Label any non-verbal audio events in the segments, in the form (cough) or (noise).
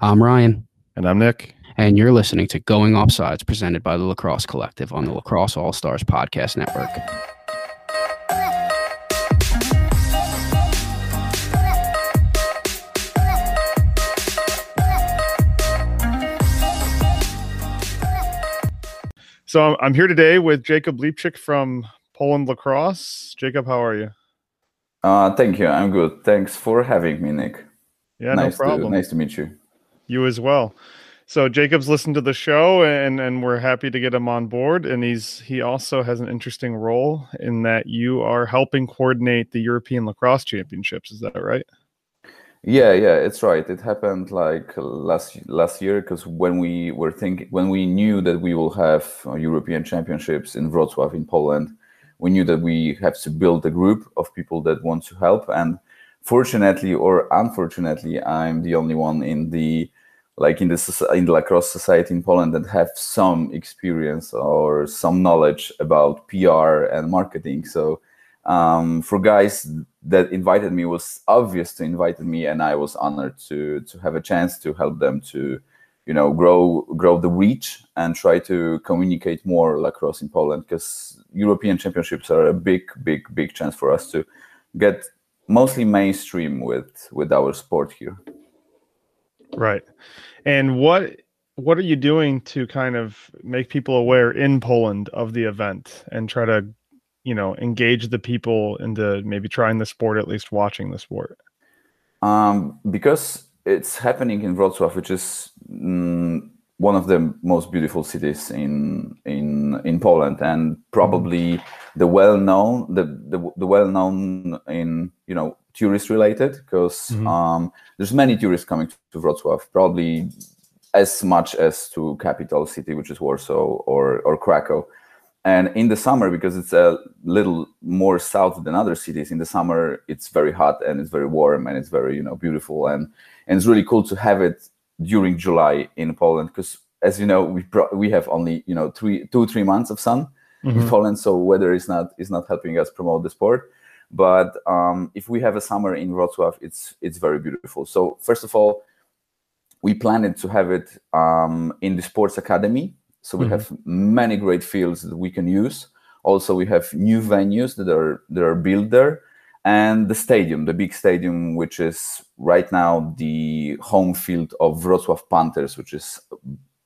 I'm Ryan. And I'm Nick. And you're listening to Going Offsides, presented by the Lacrosse Collective on the Lacrosse All Stars Podcast Network. So I'm here today with Jacob Lipchik from Poland Lacrosse. Jacob, how are you? Uh, thank you. I'm good. Thanks for having me, Nick. Yeah, nice no problem. To, nice to meet you. You as well. So Jacob's listened to the show and and we're happy to get him on board and he's he also has an interesting role in that you are helping coordinate the European Lacrosse Championships, is that right? Yeah, yeah, it's right. It happened like last last year because when we were thinking when we knew that we will have uh, European Championships in Wrocław in Poland, we knew that we have to build a group of people that want to help and fortunately or unfortunately, I'm the only one in the like in the in the lacrosse society in Poland that have some experience or some knowledge about PR and marketing. So um, for guys that invited me was obvious to invite me, and I was honored to to have a chance to help them to you know grow grow the reach and try to communicate more lacrosse in Poland because European Championships are a big big big chance for us to get mostly mainstream with with our sport here. Right. And what what are you doing to kind of make people aware in Poland of the event and try to, you know, engage the people into maybe trying the sport, at least watching the sport? Um, because it's happening in Wrocław, which is mm, one of the most beautiful cities in in in Poland, and probably mm-hmm. the well known the the, the well known in you know tourist related because mm-hmm. um, there's many tourists coming to Wrocław, probably as much as to capital city, which is Warsaw or or Krakow. And in the summer, because it's a little more south than other cities, in the summer it's very hot and it's very warm and it's very you know beautiful and and it's really cool to have it during July in Poland because as you know we pro- we have only you know three two three months of sun mm-hmm. in Poland, so weather is not is not helping us promote the sport. But um, if we have a summer in Wrocław, it's it's very beautiful. So first of all, we planned to have it um, in the sports academy. So we mm-hmm. have many great fields that we can use. Also, we have new venues that are that are built there, and the stadium, the big stadium, which is right now the home field of Wrocław Panthers, which is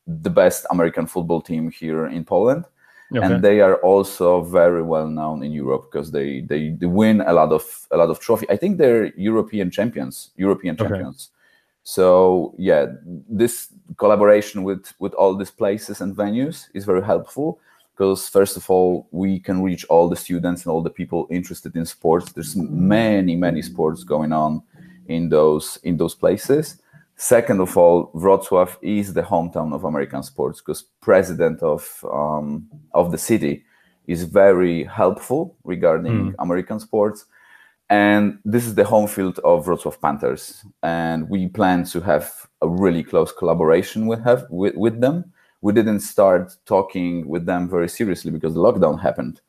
the best American football team here in Poland. Okay. and they are also very well known in Europe because they, they, they win a lot of a lot of trophy. I think they're European champions, European champions. Okay. So yeah, this collaboration with with all these places and venues is very helpful because first of all we can reach all the students and all the people interested in sports. There's many many sports going on in those in those places Second of all, Wrocław is the hometown of American sports because president of um, of the city is very helpful regarding mm. American sports, and this is the home field of Wrocław Panthers, and we plan to have a really close collaboration with have with, with them. We didn't start talking with them very seriously because the lockdown happened.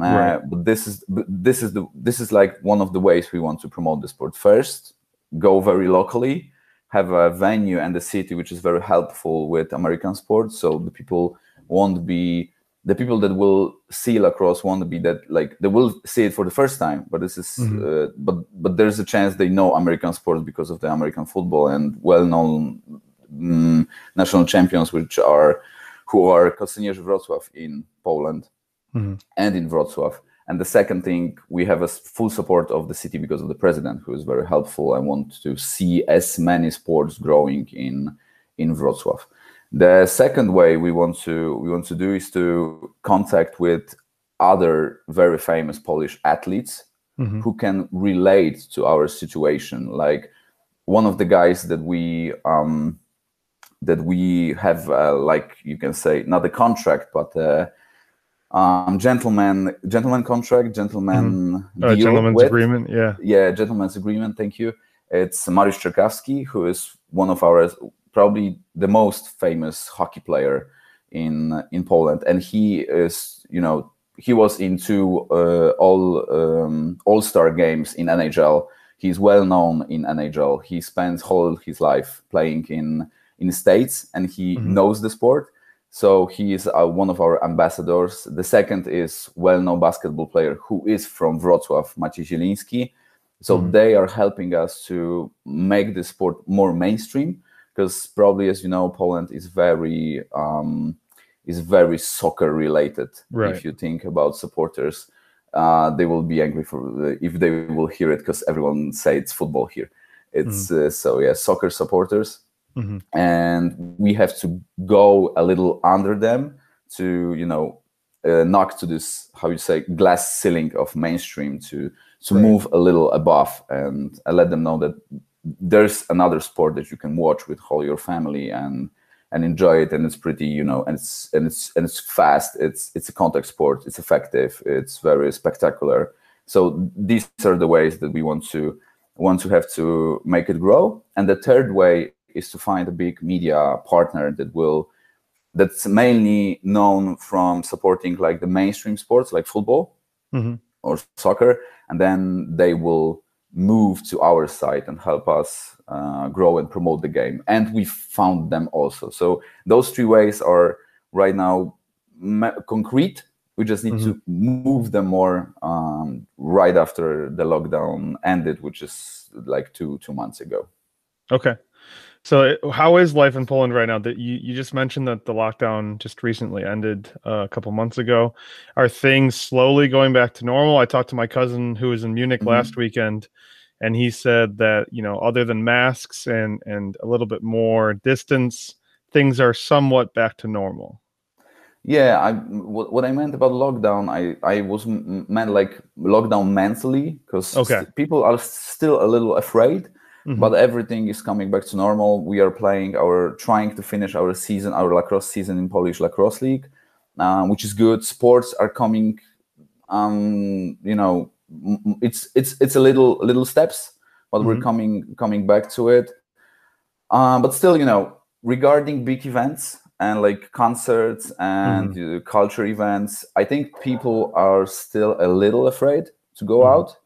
Uh, right. But this is this is the this is like one of the ways we want to promote the sport. First, go very locally have a venue and a city which is very helpful with American sports. So the people won't be the people that will see lacrosse won't be that like they will see it for the first time. But this is mm-hmm. uh, but but there's a chance they know American sports because of the American football and well-known mm, national champions, which are who are Kosynierzy Wrocław in Poland mm-hmm. and in Wrocław. And the second thing, we have a full support of the city because of the president, who is very helpful. I want to see as many sports growing in in Wrocław. The second way we want to we want to do is to contact with other very famous Polish athletes mm-hmm. who can relate to our situation. Like one of the guys that we um, that we have, uh, like you can say, not a contract, but uh, um, gentleman gentleman contract, gentleman mm-hmm. uh, gentleman's with, agreement. Yeah, yeah, gentleman's agreement. Thank you. It's Mariusz Czerkawski, who is one of our probably the most famous hockey player in in Poland, and he is you know he was into uh, all um, all star games in NHL. he's well known in NHL. He spends whole his life playing in in the states, and he Mhm. knows the sport. So he is uh, one of our ambassadors. The second is well-known basketball player who is from Wrocław, Maciej Zieliński. So Mhm. they are helping us to make the sport more mainstream because probably, as you know, Poland is very um, is very soccer related. Right. If you think about supporters, uh, they will be angry for if they will hear it because everyone say it's football here. It's uh, so yeah, soccer supporters Mhm. and we have to go a little under them to you know uh, knock to this how you say glass ceiling of mainstream to to Right. move a little above and uh, let them know that there's another sport that you can watch with all your family and and enjoy it. And it's pretty you know and it's and it's and it's fast. It's it's a contact sport. It's effective. It's very spectacular. So these are the ways that we want to want to have to make it grow. And the third way is to find a big media partner that will that's mainly known from supporting like the mainstream sports like football Mhm. or soccer and then they will move to our site and help us uh, grow and promote the game. And we found them also. So those three ways are right now ma- concrete. We just need to move them more um, right after the lockdown ended which is like two two months ago. Okay. So, it- how is life in Poland right now? That you, you just mentioned that the lockdown just recently ended uh, a couple months ago. Are things slowly going back to normal? I talked to my cousin who was in Munich Mhm. last weekend, and he said that you know, other than masks and and a little bit more distance, things are somewhat back to normal. Yeah, I what, what I meant about lockdown, I I was meant like lockdown mentally because Okay. people are still a little afraid, Mhm. but everything is coming back to normal. We are playing our trying to finish our season, our lacrosse season in Polish lacrosse league, uh, which is good. Sports are coming, um, you know, it's it's it's a little little steps, but we're Mhm. coming coming back to it. Um, but still, you know, regarding big events and like concerts and uh, culture events, I think people are still a little afraid to go Mhm. out.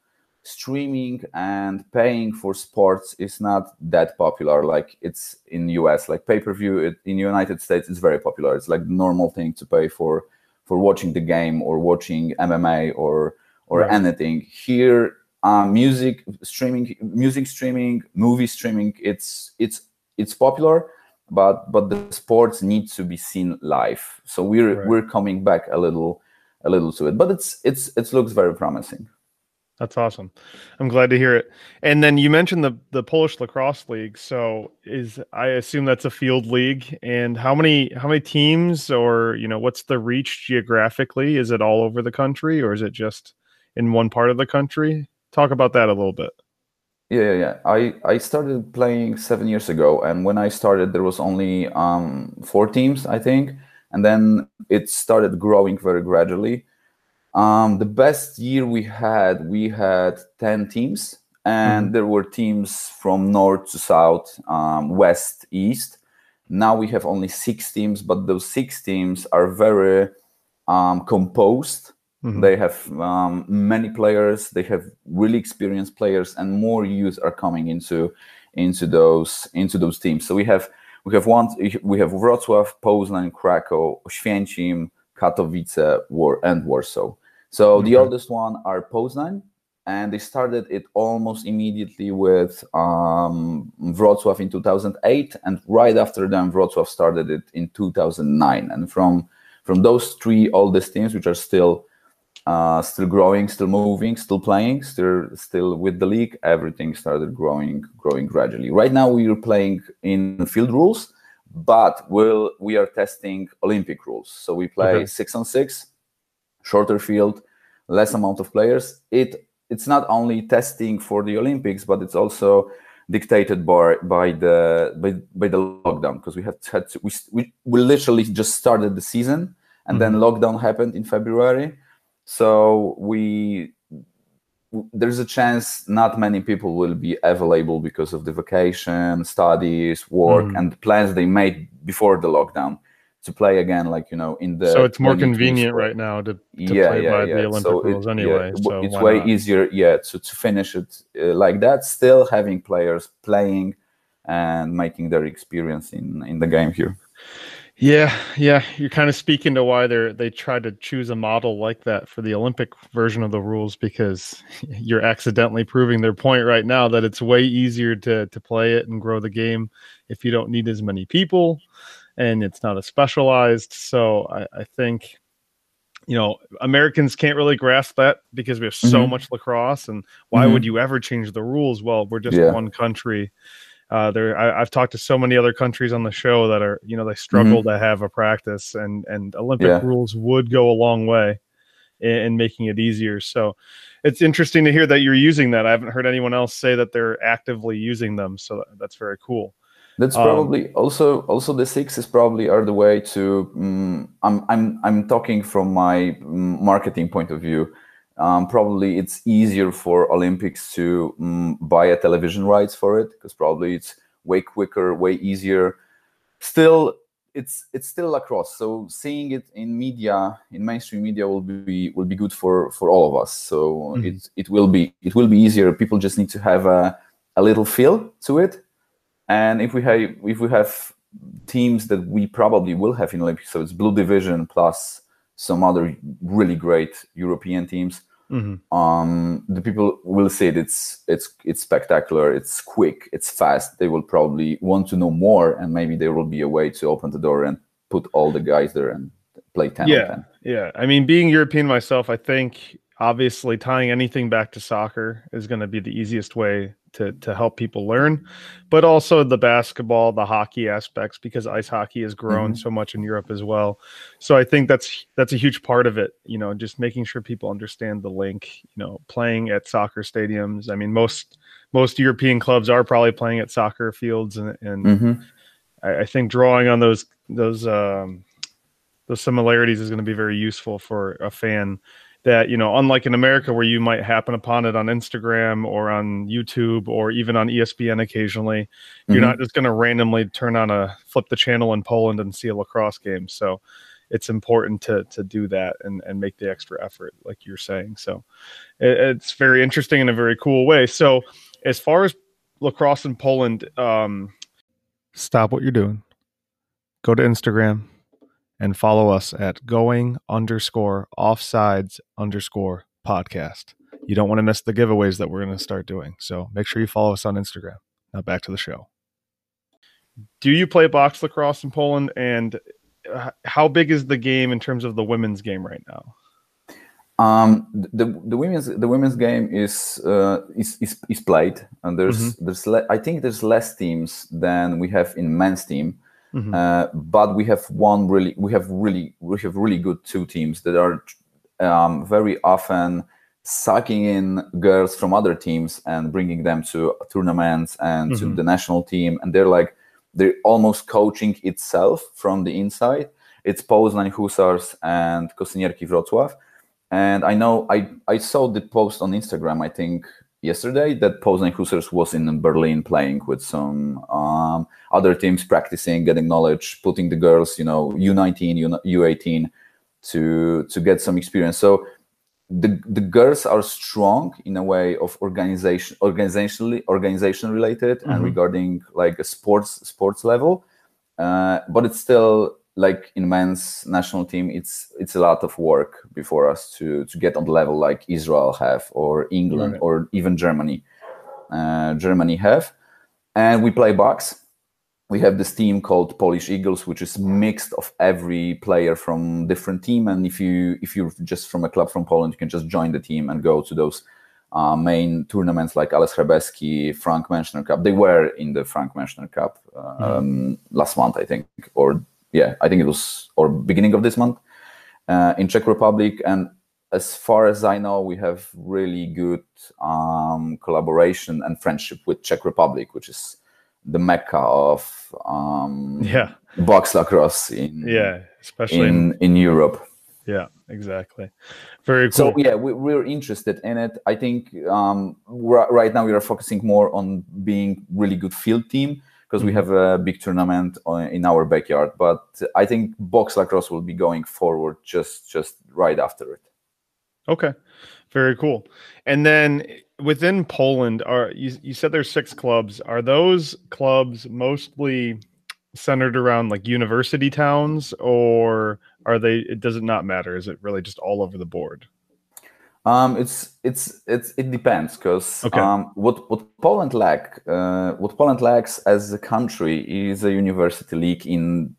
Streaming and paying for sports is not that popular like it's in US. Like pay per view it, in United States it's very popular. It's like the normal thing to pay for for watching the game or watching MMA or or Right. anything. Here, um, music streaming, music streaming, movie streaming, it's it's it's popular, but but the sports need to be seen live. So we're Right. we're coming back a little a little to it, but it's it's it looks very promising. That's awesome. I'm glad to hear it. And then you mentioned the the Polish lacrosse league. So is I assume that's a field league. And how many how many teams or you know what's the reach geographically? Is it all over the country or is it just in one part of the country? Talk about that a little bit. Yeah, yeah, yeah. I I started playing seven years ago, and when I started, there was only um, four teams, I think, and then it started growing very gradually. Um, the best year we had, we had ten teams, and there were teams from north to south, um, west, east. Now we have only six teams, but those six teams are very um, composed. Mhm. They have um, many players. They have really experienced players, and more youth are coming into into those into those teams. So we have we have one we have Wrocław, Poznań, Krakow, Oświęcim, Katowice, War and Warsaw. So the oldest one are Poznań, and they started it almost immediately with um, Wrocław in 2008, and right after them, Wrocław started it in 2009. And from from those three oldest teams, which are still uh, still growing, still moving, still playing, still still with the league, everything started growing, growing gradually. Right now, we are playing in field rules, but we'll, we are testing Olympic rules. So we play Okay. six on six, shorter field, less amount of players. It it's not only testing for the Olympics, but it's also dictated by by the by, by the lockdown because we had had to, we, we we literally just started the season and then lockdown happened in February. So we there's a chance not many people will be available because of the vacation, studies, work, Mhm. and plans they made before the lockdown to play again, like you know, in the so it's more convenient square. right now to, to yeah, play yeah, by yeah. the Olympic so rules it, anyway. yeah, so it's way not? easier, yeah, to, to finish it uh, like that. Still having players playing and making their experience in in the game here. Yeah, yeah, you're kind of speaking to why they're they try to choose a model like that for the Olympic version of the rules because (laughs) you're accidentally proving their point right now that it's way easier to to play it and grow the game if you don't need as many people and it's not as specialized. So I, I think you know Americans can't really grasp that because we have so Mhm. much lacrosse and why Mhm. would you ever change the rules? Well, we're just Yeah. one country uh, there I, I've talked to so many other countries on the show that are you know they struggle to have a practice and and Olympic Mm-hmm. Yeah. rules would go a long way in, in making it easier. So it's interesting to hear that you're using that. I haven't heard anyone else say that they're actively using them. So that's very cool. That's Um, probably also also the sixes probably are the way to. Um, I'm I'm I'm talking from my mm, marketing point of view. Um, probably it's easier for Olympics to um, buy a television rights for it because probably it's way quicker, way easier. Still, it's it's still lacrosse, so seeing it in media, in mainstream media, will be will be good for for all of us. So Mhm. it it will be it will be easier. People just need to have a a little feel to it and if we have if we have teams that we probably will have in Olympics, so it's Blue Division plus some other really great European teams. Mhm. Um, the people will say it, it's it's it's spectacular, it's quick, it's fast. They will probably want to know more, and maybe there will be a way to open the door and put all the guys there and play ten Yeah. on ten. Yeah, I mean, being European myself, I think obviously tying anything back to soccer is going to be the easiest way to to help people learn, but also the basketball, the hockey aspects because ice hockey has grown Mhm. so much in Europe as well. So I think that's that's a huge part of it. You know, just making sure people understand the link. You know, playing at soccer stadiums. I mean, most most European clubs are probably playing at soccer fields, and, and hmm I, I think drawing on those those um, those similarities is going to be very useful for a fan. That you know, unlike in America, where you might happen upon it on Instagram or on YouTube or even on ESPN occasionally, you're Mhm. not just going to randomly turn on a flip the channel in Poland and see a lacrosse game. So it's important to to do that and and make the extra effort, like you're saying. So it, it's very interesting in a very cool way. So as far as lacrosse in Poland, um, stop what you're doing. Go to Instagram and follow us at going underscore offsides underscore podcast. You don't want to miss the giveaways that we're going to start doing. So make sure you follow us on Instagram. Now back to the show. Do you play box lacrosse in Poland? And uh, how big is the game in terms of the women's game right now? Um, the the women's the women's game is uh, is, is is played, and there's there's le- I think there's less teams than we have in men's team. Mhm. Uh, but we have one really we have really we have really good two teams that are um, very often sucking in girls from other teams and bringing them to tournaments and to Mhm. the national team and they're like they're almost coaching itself from the inside it's Poznań Hussars and Kosynierki Wrocław and I know I I saw the post on Instagram I think yesterday that Poznań Hussars was in Berlin playing with some um, other teams practicing, getting knowledge, putting the girls, you know, U19, U- U18 to to get some experience. So the the girls are strong in a way of organization organizationally organization related and Mhm. regarding like a sports sports level uh, but it's still like in men's national team it's it's a lot of work before us to to get on the level like israel have or england Right. or even germany uh, germany have and we play box we have this team called Polish Eagles, which is mixed of every player from different team. And if you if you're just from a club from Poland, you can just join the team and go to those uh, main tournaments like Ales Hrabesky, Frank Menschner Cup. They were in the Frank Menschner Cup uh, um, last month, I think, or yeah, I think it was or beginning of this month uh, in Czech Republic. And as far as I know, we have really good um, collaboration and friendship with Czech Republic, which is the mecca of um, Yeah. box lacrosse in Yeah, especially in, in in Europe. yeah, exactly. Very cool. So yeah, we, we're interested in it. I think um, right now we are focusing more on being really good field team because we have a big tournament in our backyard. But I think box lacrosse will be going forward just just right after it. Okay, very cool. And then within Poland, are you, you said there's six clubs? Are those clubs mostly centered around like university towns, or are they? It does it not matter? Is it really just all over the board? Um, it's it's it's it depends because Okay. um, what what Poland lack uh, what Poland lacks as a country is a university league in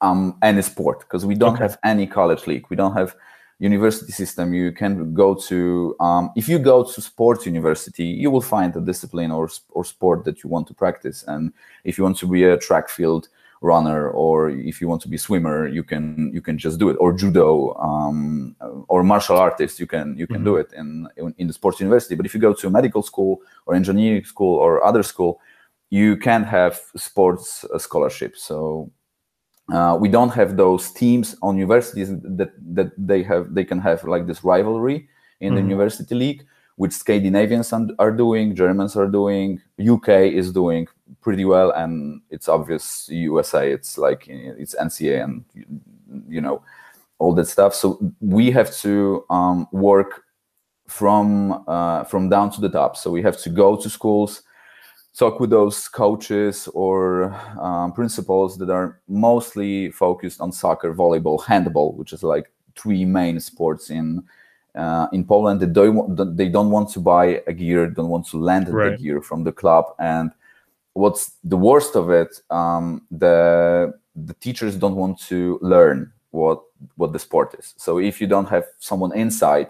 um, any sport because we don't Okay. have any college league. We don't have university system. You can go to um, if you go to sports university, you will find a discipline or or sport that you want to practice. And if you want to be a track field runner or if you want to be swimmer you can you can just do it. Or judo um, or martial artist you can you can do it in, in in the sports university. But if you go to medical school or engineering school or other school you can't have sports uh, scholarship. So uh, we don't have those teams on universities that that they have they can have like this rivalry in the Mhm. university league which Scandinavians and- are doing, Germans are doing, UK is doing pretty well, and it's obvious USA. It's like it's NCA and you know all that stuff. So we have to um, work from uh, from down to the top. So we have to go to schools, talk with those coaches or um, principals that are mostly focused on soccer, volleyball, handball, which is like three main sports in uh, in Poland. They don't want, they don't want to buy a gear, don't want to lend Right. the gear from the club, and what's the worst of it? Um, the the teachers don't want to learn what what the sport is. So if you don't have someone inside,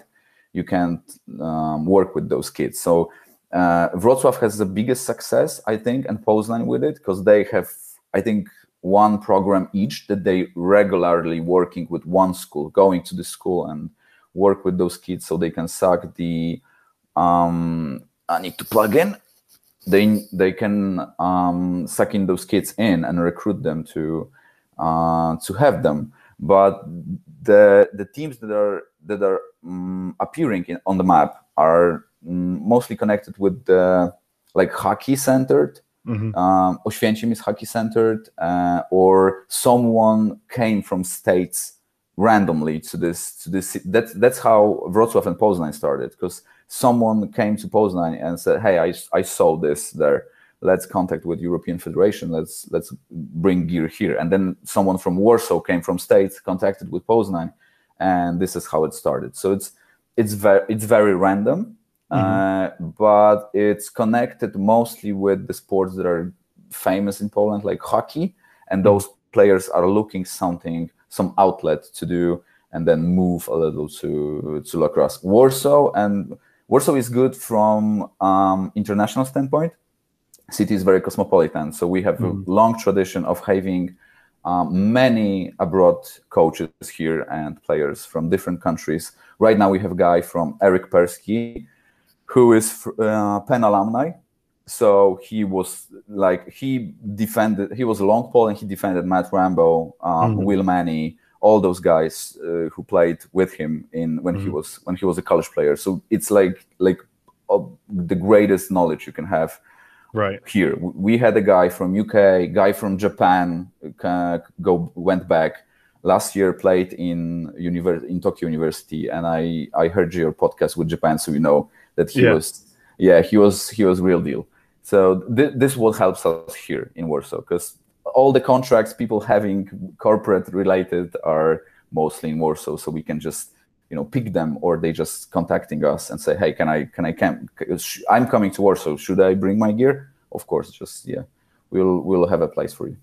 you can't um, work with those kids. So uh, Wrocław has the biggest success, I think, and Poznań with it because they have, I think, one program each that they regularly working with one school, going to the school and work with those kids so they can suck the. Um, I need to plug in. They they can um, suck in those kids in and recruit them to uh, to have them. But the the teams that are that are um, appearing in, on the map are mm, mostly connected with the like hockey centered. Mhm. Um, Oświęcim is hockey centered, uh, or someone came from states randomly to this to this. That's that's how Wrocław and Poznań started because someone came to Poznań and said, "Hey, I, I saw this there. Let's contact with European Federation. Let's let's bring gear here." And then someone from Warsaw came from states, contacted with Poznań, and this is how it started. So it's it's very it's very random, uh, but it's connected mostly with the sports that are famous in Poland, like hockey, and those players are looking something some outlet to do and then move a little to to lacrosse. Warsaw and Warsaw is good from um, international standpoint. City is very cosmopolitan, so we have Mhm. a long tradition of having um, many abroad coaches here and players from different countries. Right now, we have a guy from Eric Persky, who is uh, Penn alumni. So he was like he defended. He was a long pole and he defended Matt Rambo, um, Mhm. Will Manny, all those guys uh, who played with him in when he Mhm. was when he was a college player. So it's like like uh, the greatest knowledge you can have Right. here. We had a guy from UK, guy from Japan, uh, go went back last year, played in univer- in Tokyo University, and I I heard your podcast with Japan, so you know that he Yeah. was yeah he was he was real deal. So th- this what helps us here in Warsaw because all the contracts people having corporate related are mostly in Warsaw, so we can just you know pick them or they just contacting us and say hey can i can i camp i'm coming to warsaw should i bring my gear of course just yeah we'll we'll have a place for you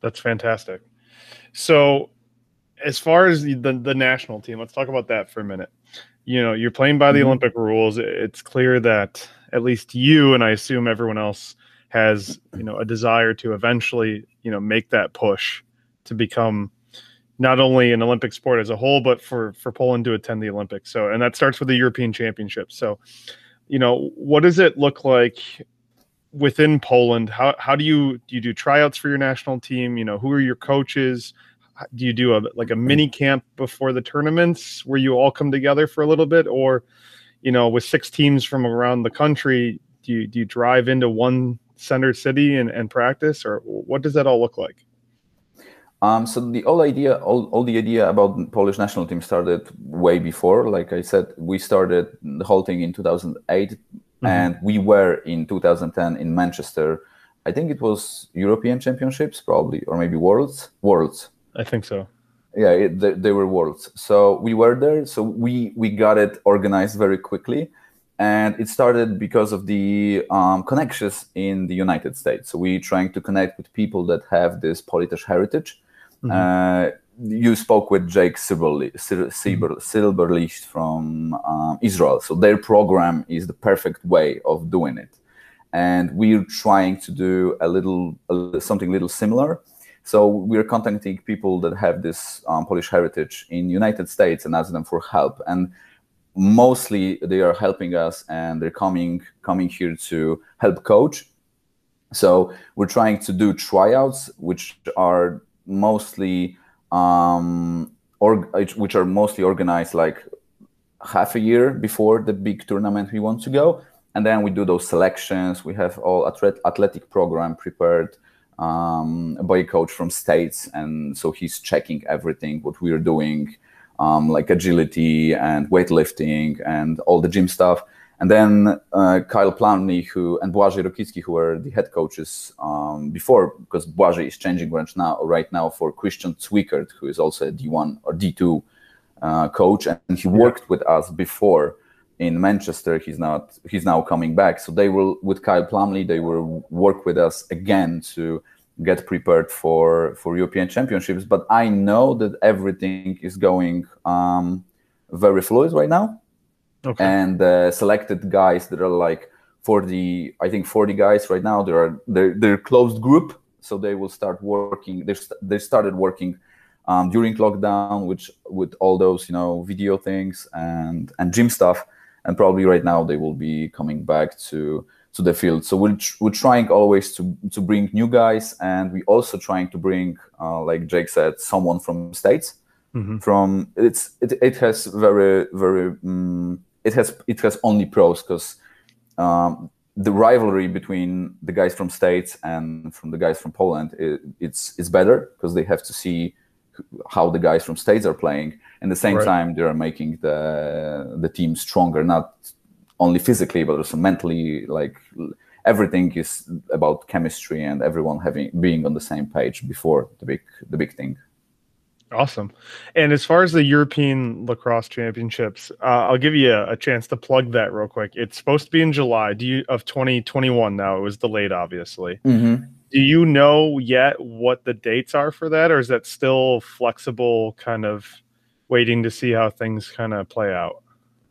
That's fantastic. So, as far as the, the national team, let's talk about that for a minute. You know, you're playing by the Mhm. Olympic rules. It's clear that at least you and I assume everyone else has, you know, a desire to eventually, you know, make that push to become not only an Olympic sport as a whole, but for for Poland to attend the Olympics. So, and that starts with the European Championships. So, you know, what does it look like within Poland? How how do you do you do tryouts for your national team? You know, who are your coaches? Do you do a like a mini camp before the tournaments where you all come together for a little bit, or you know, with six teams from around the country, do you do you drive into one Center City and, and practice, or what does that all look like? Um, so the whole idea, all, all the idea about Polish national team started way before. Like I said, we started the whole thing in 2008, mm-hmm. and we were in 2010 in Manchester. I think it was European Championships, probably, or maybe Worlds. Worlds. I think so. Yeah, it, they, they were Worlds. So we were there. So we we got it organized very quickly and it started because of the um, connections in the United States. So we're trying to connect with people that have this Polish heritage, Mm-hmm. Uh, you spoke with Jake Silberlicht mm-hmm. from um, Israel. So their program is the perfect way of doing it. And we're trying to do a little, a, something little similar. So we're contacting people that have this um, Polish heritage in United States and ask them for help. And mostly they are helping us and they're coming coming here to help coach. So we're trying to do tryouts, which are mostly um, or which are mostly organized like half a year before the big tournament we want to go. And then we do those selections. We have all athletic program prepared um, by a coach from states. And so he's checking everything what we're doing um, like agility and weightlifting and all the gym stuff and then uh, Kyle Plumley, who and Błażej Rokicki, who were the head coaches um, before, because Błażej is changing right now, right now for Christian Zwickert, who is also a D1 or D2 uh, coach, and he worked yeah. with us before in Manchester. He's not. He's now coming back. So they will with Kyle Plumley. They will work with us again to get prepared for for European Championships. But I know that everything is going um, very fluid right now okay. and uh, selected guys that are like 40 i think 40 guys right now they are they're, they're closed group so they will start working they, they started working um, during lockdown which with all those you know video things and and gym stuff and probably right now they will be coming back to to the field so we're, we're trying always to to bring new guys and we also trying to bring uh, like jake said someone from states mm-hmm. from it's it, it has very very um, it has it has only pros because um, the rivalry between the guys from states and from the guys from Poland it, it's it's better because they have to see how the guys from states are playing. And at the same right. time, they are making the the team stronger, not only physically but also mentally. Like everything is about chemistry and everyone having being on the same page before the big the big thing. Awesome. And as far as the European Lacrosse Championships, uh, I'll give you a, a, chance to plug that real quick. It's supposed to be in July do you, of 2021 now. It was delayed, obviously. Mm-hmm. Do you know yet what the dates are for that, or is that still flexible, kind of waiting to see how things kind of play out?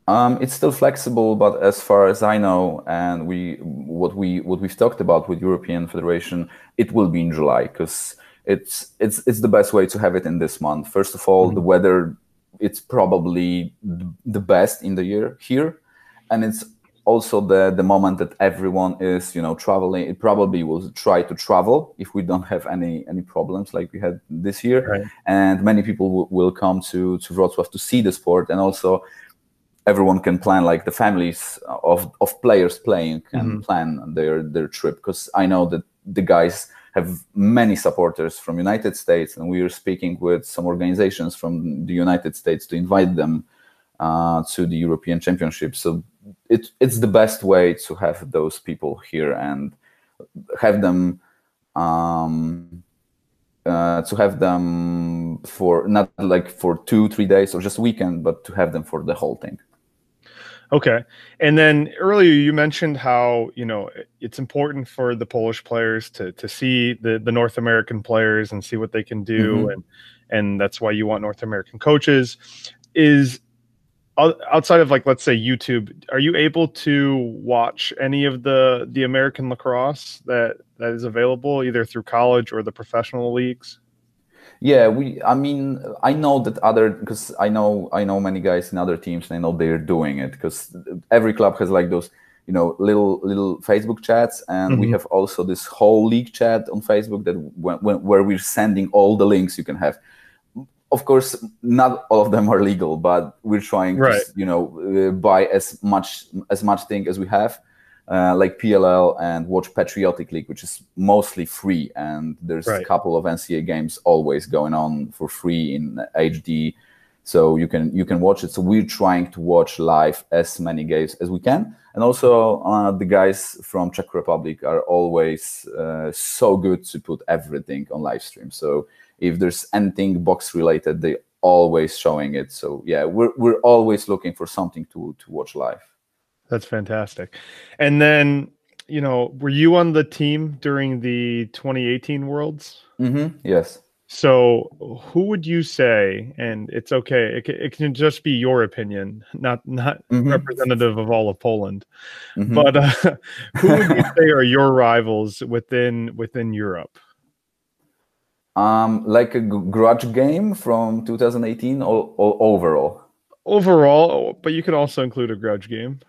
Um, it's still flexible, but as far as I know, and we what we what we've talked about with European Federation, it will be in July because it's it's it's the best way to have it in this month. First of all, mm-hmm. the weather it's probably the best in the year here, and it's also the the moment that everyone is you know traveling. It probably will try to travel if we don't have any any problems like we had this year, right. and many people w- will come to to Wrocław to see the sport, and also everyone can plan like the families of of players playing can mm-hmm. plan their their trip because I know that the guys have many supporters from United States, and we are speaking with some organizations from the United States to invite them uh, to the European Championship. So it, it's the best way to have those people here and have them um, uh, to have them for not like for two three days or just weekend, but to have them for the whole thing. Okay. And then earlier you mentioned how, you know, it's important for the Polish players to to see the the North American players and see what they can do mm-hmm. and and that's why you want North American coaches. Is outside of like let's say YouTube, are you able to watch any of the the American lacrosse that that is available either through college or the professional leagues? Yeah, we. I mean, I know that other because I know I know many guys in other teams, and I know they're doing it because every club has like those, you know, little little Facebook chats, and mm-hmm. we have also this whole league chat on Facebook that when, when, where we're sending all the links you can have. Of course, not all of them are legal, but we're trying right. to, you know, uh, buy as much as much thing as we have uh, like PLL and watch Patriotic League, which is mostly free. And there's Right. a couple of NCAA games always going on for free in HD, so you can you can watch it. So we're trying to watch live as many games as we can. And also, uh, the guys from Czech Republic are always uh, so good to put everything on live stream. So if there's anything box related, they always showing it. So yeah, we're we're always looking for something to to watch live. That's fantastic. And then, you know, were you on the team during the 2018 Worlds? hmm Yes. So, who would you say? And it's okay; it can, it can just be your opinion, not not Mhm. representative of all of Poland. Mhm. But uh, (laughs) who would you say are your rivals within within Europe? um, like a grudge game from 2018 or, or overall. Overall, but you could also include a grudge game.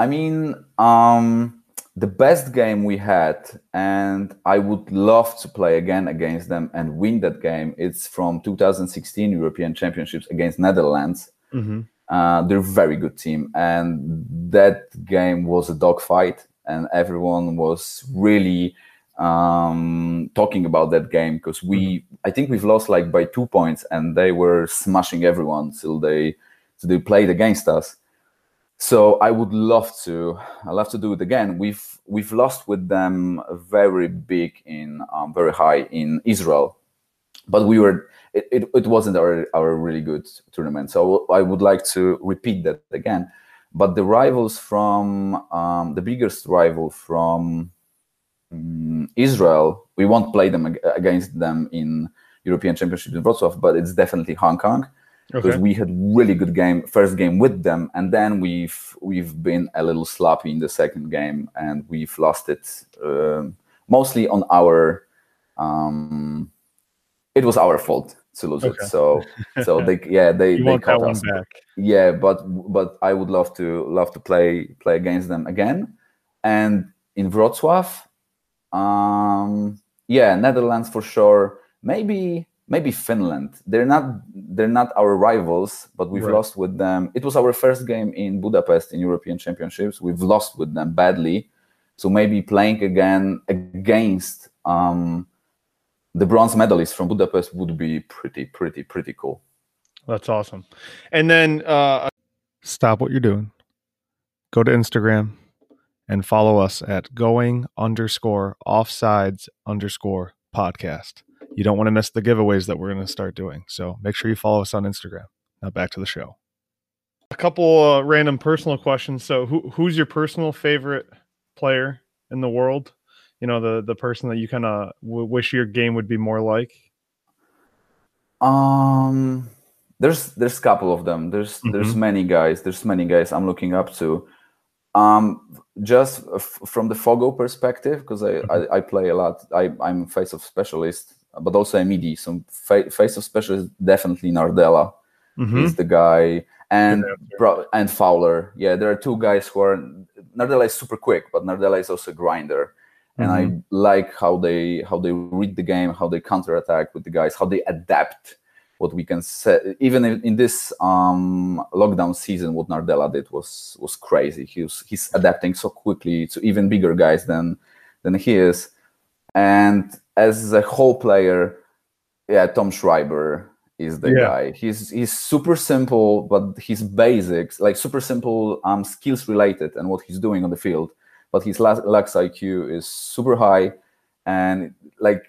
I mean, um, the best game we had, and I would love to play again against them and win that game. It's from 2016 European Championships against Netherlands. hmm Uh, they're a very good team, and that game was a dogfight, and everyone was really um, talking about that game because we, I think we've lost like by two points, and they were smashing everyone till they, till they played against us. So I would love to, I love to do it again. We've we've lost with them very big in, um, very high in Israel, but we were it, it, it wasn't our, our really good tournament. So I would like to repeat that again. But the rivals from um, the biggest rival from mm, Israel, we won't play them against them in European Championship in Wrocław, but it's definitely Hong Kong because Okay. we had really good game first game with them, and then we've we've been a little sloppy in the second game, and we've lost it um, mostly on our. Um, it was our fault to lose Okay. it. So so (laughs) they yeah they You they caught us. back? Yeah, but but I would love to love to play play against them again, and in Wrocław, um, yeah, Netherlands for sure. Maybe maybe Finland. They're not they're not our rivals, but we've Right. lost with them. It was our first game in Budapest in European Championships. We've lost with them badly, so maybe playing again against um, the bronze medalist from Budapest would be pretty pretty pretty cool. That's awesome. And then uh, stop what you're doing. Go to Instagram and follow us at going underscore offsides underscore podcast. You don't want to miss the giveaways that we're going to start doing. So make sure you follow us on Instagram. Now back to the show. A couple uh, random personal questions. So who who's your personal favorite player in the world? You know the the person that you kind of w- wish your game would be more like. Um, there's there's a couple of them. There's there's many guys. There's many guys I'm looking up to. Um, just f- from the Fogo perspective, because I, I I play a lot. I I'm faceoff specialist, but also middie. So fa- faceoff specialist definitely Nardella. Mhm. He's the guy, and answer. and Fowler. Yeah, there are two guys who are Nardella is super quick, but Nardella is also a grinder. And I like how they how they read the game, how they counterattack with the guys, how they adapt. What we can say, even in, in this um, lockdown season, what Nardella did was was crazy. He was he's adapting so quickly to even bigger guys than than he is. And as a whole player, yeah, Tom Schreiber is the Yeah. guy. He's he's super simple, but his basics, like super simple um, skills related, and what he's doing on the field. But his lux lux IQ is super high, and like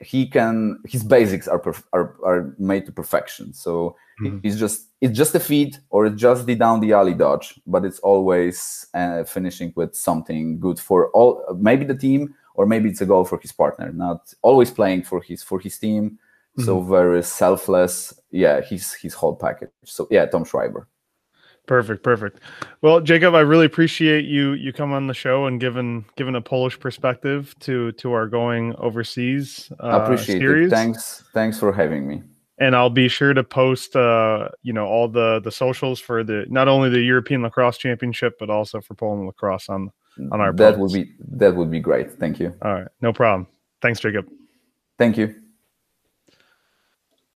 he can, his basics are perf- are are made to perfection. So Mhm. he's just it's just a feed or it's just the down the alley dodge, but it's always uh, finishing with something good for all, maybe the team or maybe it's a goal for his partner. Not always playing for his for his team. So very selfless. Yeah, he's his whole package. So yeah, Tom Schreiber. Perfect, perfect. Well, Jacob, I really appreciate you you come on the show and given given a Polish perspective to to our going overseas uh, appreciate series. it. Thanks, thanks for having me. And I'll be sure to post uh you know all the the socials for the not only the European Lacrosse Championship but also for Poland Lacrosse on on our that would be that would be great. Thank you. all right, no problem. Thanks, Jacob. Thank you.